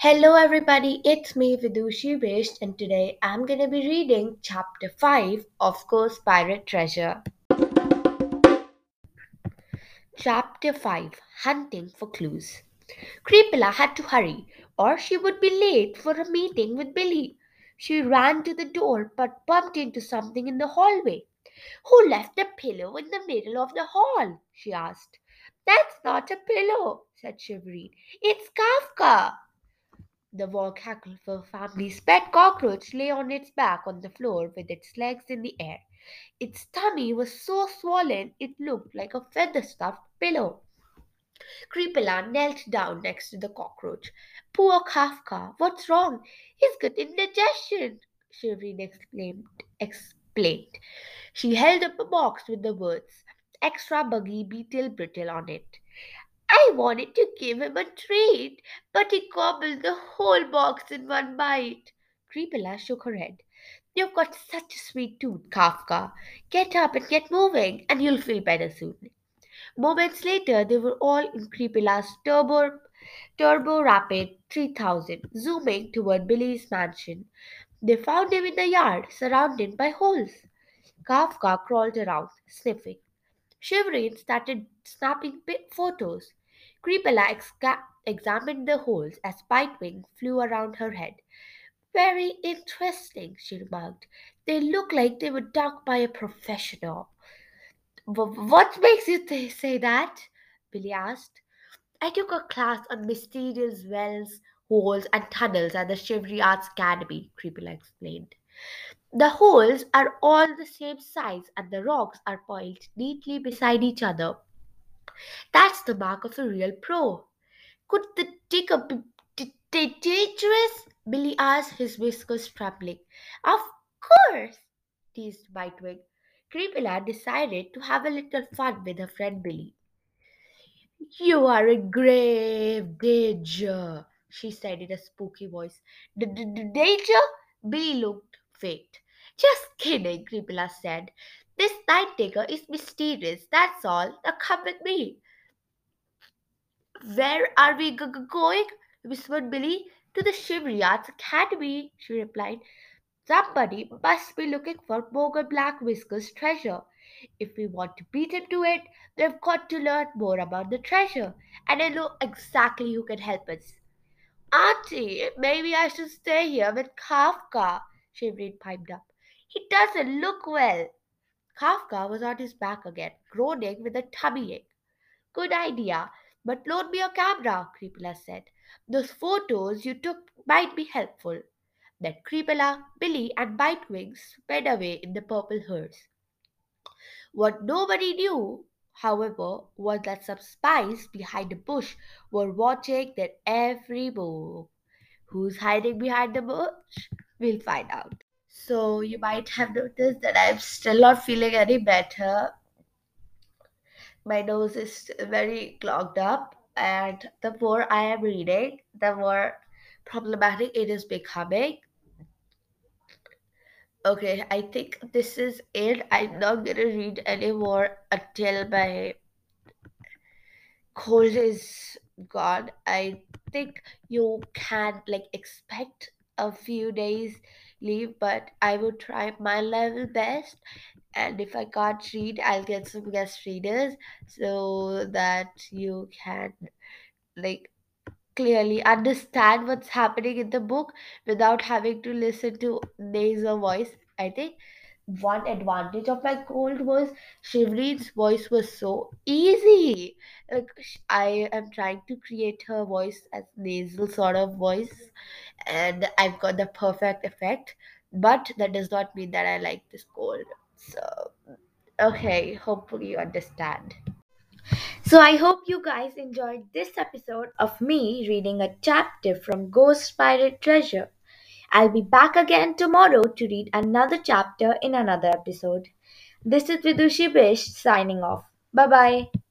Hello, everybody. It's me, Vidushi Bish, and today I'm gonna be reading chapter 5 of Ghost Pirate Treasure. Chapter 5 Hunting for Clues. Creepella had to hurry, or she would be late for a meeting with Billy. She ran to the door but bumped into something in the hallway. Who left a pillow in the middle of the hall? she asked. That's not a pillow, said Shivereen. It's Kafka. The Vorkackle family's pet cockroach lay on its back on the floor with its legs in the air. Its tummy was so swollen it looked like a feather stuffed pillow. Creepella knelt down next to the cockroach. Poor Kafka, what's wrong? He's got indigestion, Shivereen exclaimed, explained. She held up a box with the words, Extra Buggy Beetle Brittle on it. I wanted to give him a treat, but he gobbled the whole box in one bite. Creepella shook her head. You've got such a sweet tooth, Kafka. Get up and get moving, and you'll feel better soon. Moments later, they were all in Creepella's turbo, turbo rapid 3000, zooming toward Billy's mansion. They found him in the yard, surrounded by holes. Kafka crawled around, sniffing. Shivereen started snapping photos. Creepella exca- examined the holes as Bitewing flew around her head. Very interesting, she remarked. They look like they were dug by a professional. What makes you th- say that? Billy asked. I took a class on mysterious wells, holes, and tunnels at the Shivery Arts Academy, Creepella explained. The holes are all the same size and the rocks are piled neatly beside each other. That's the mark of a real pro. Could the digger be dangerous? Billy asked, his whiskers trembling. Of course, teased Bitewing. Creepella decided to have a little fun with her friend Billy. You are a grave danger, she said in a spooky voice. Danger? Billy looked faint. Just kidding, Creepella said. This night digger is mysterious, that's all. Now come with me. Where are we g- g- going? whispered Billy. To the Shivery Arts Academy, she replied. Somebody must be looking for Mogul Black Whisker's treasure. If we want to beat him to it, we've got to learn more about the treasure, and I know exactly who can help us. Auntie, maybe I should stay here with Kafka, Shivereen piped up. He doesn't look well. Kafka was on his back again, groaning with a tummy ache. Good idea, but loan me your camera, Creepella said. Those photos you took might be helpful. Then Creepella, Billy, and Bitewing sped away in the purple hearse. What nobody knew, however, was that some spies behind the bush were watching their every move. Who's hiding behind the bush? We'll find out. So, you might have noticed that I'm still not feeling any better. My nose is very clogged up, and the more I am reading, the more problematic it is becoming. Okay, I think this is it. I'm not gonna read anymore until my cold is gone. I think you can like expect a few days leave, but I will try my level best. And if I can't read, I'll get some guest readers so that you can like clearly understand what's happening in the book without having to listen to nasal voice. I think one advantage of my cold was Shivereen's voice was so easy. Like I am trying to create her voice as nasal sort of voice, and I've got the perfect effect. But that does not mean that I like this cold. So okay, hopefully you understand. So I hope you guys enjoyed this episode of me reading a chapter from Ghost Pirate Treasure. I'll be back again tomorrow to read another chapter in another episode. This is Vidushi Bish signing off. Bye bye.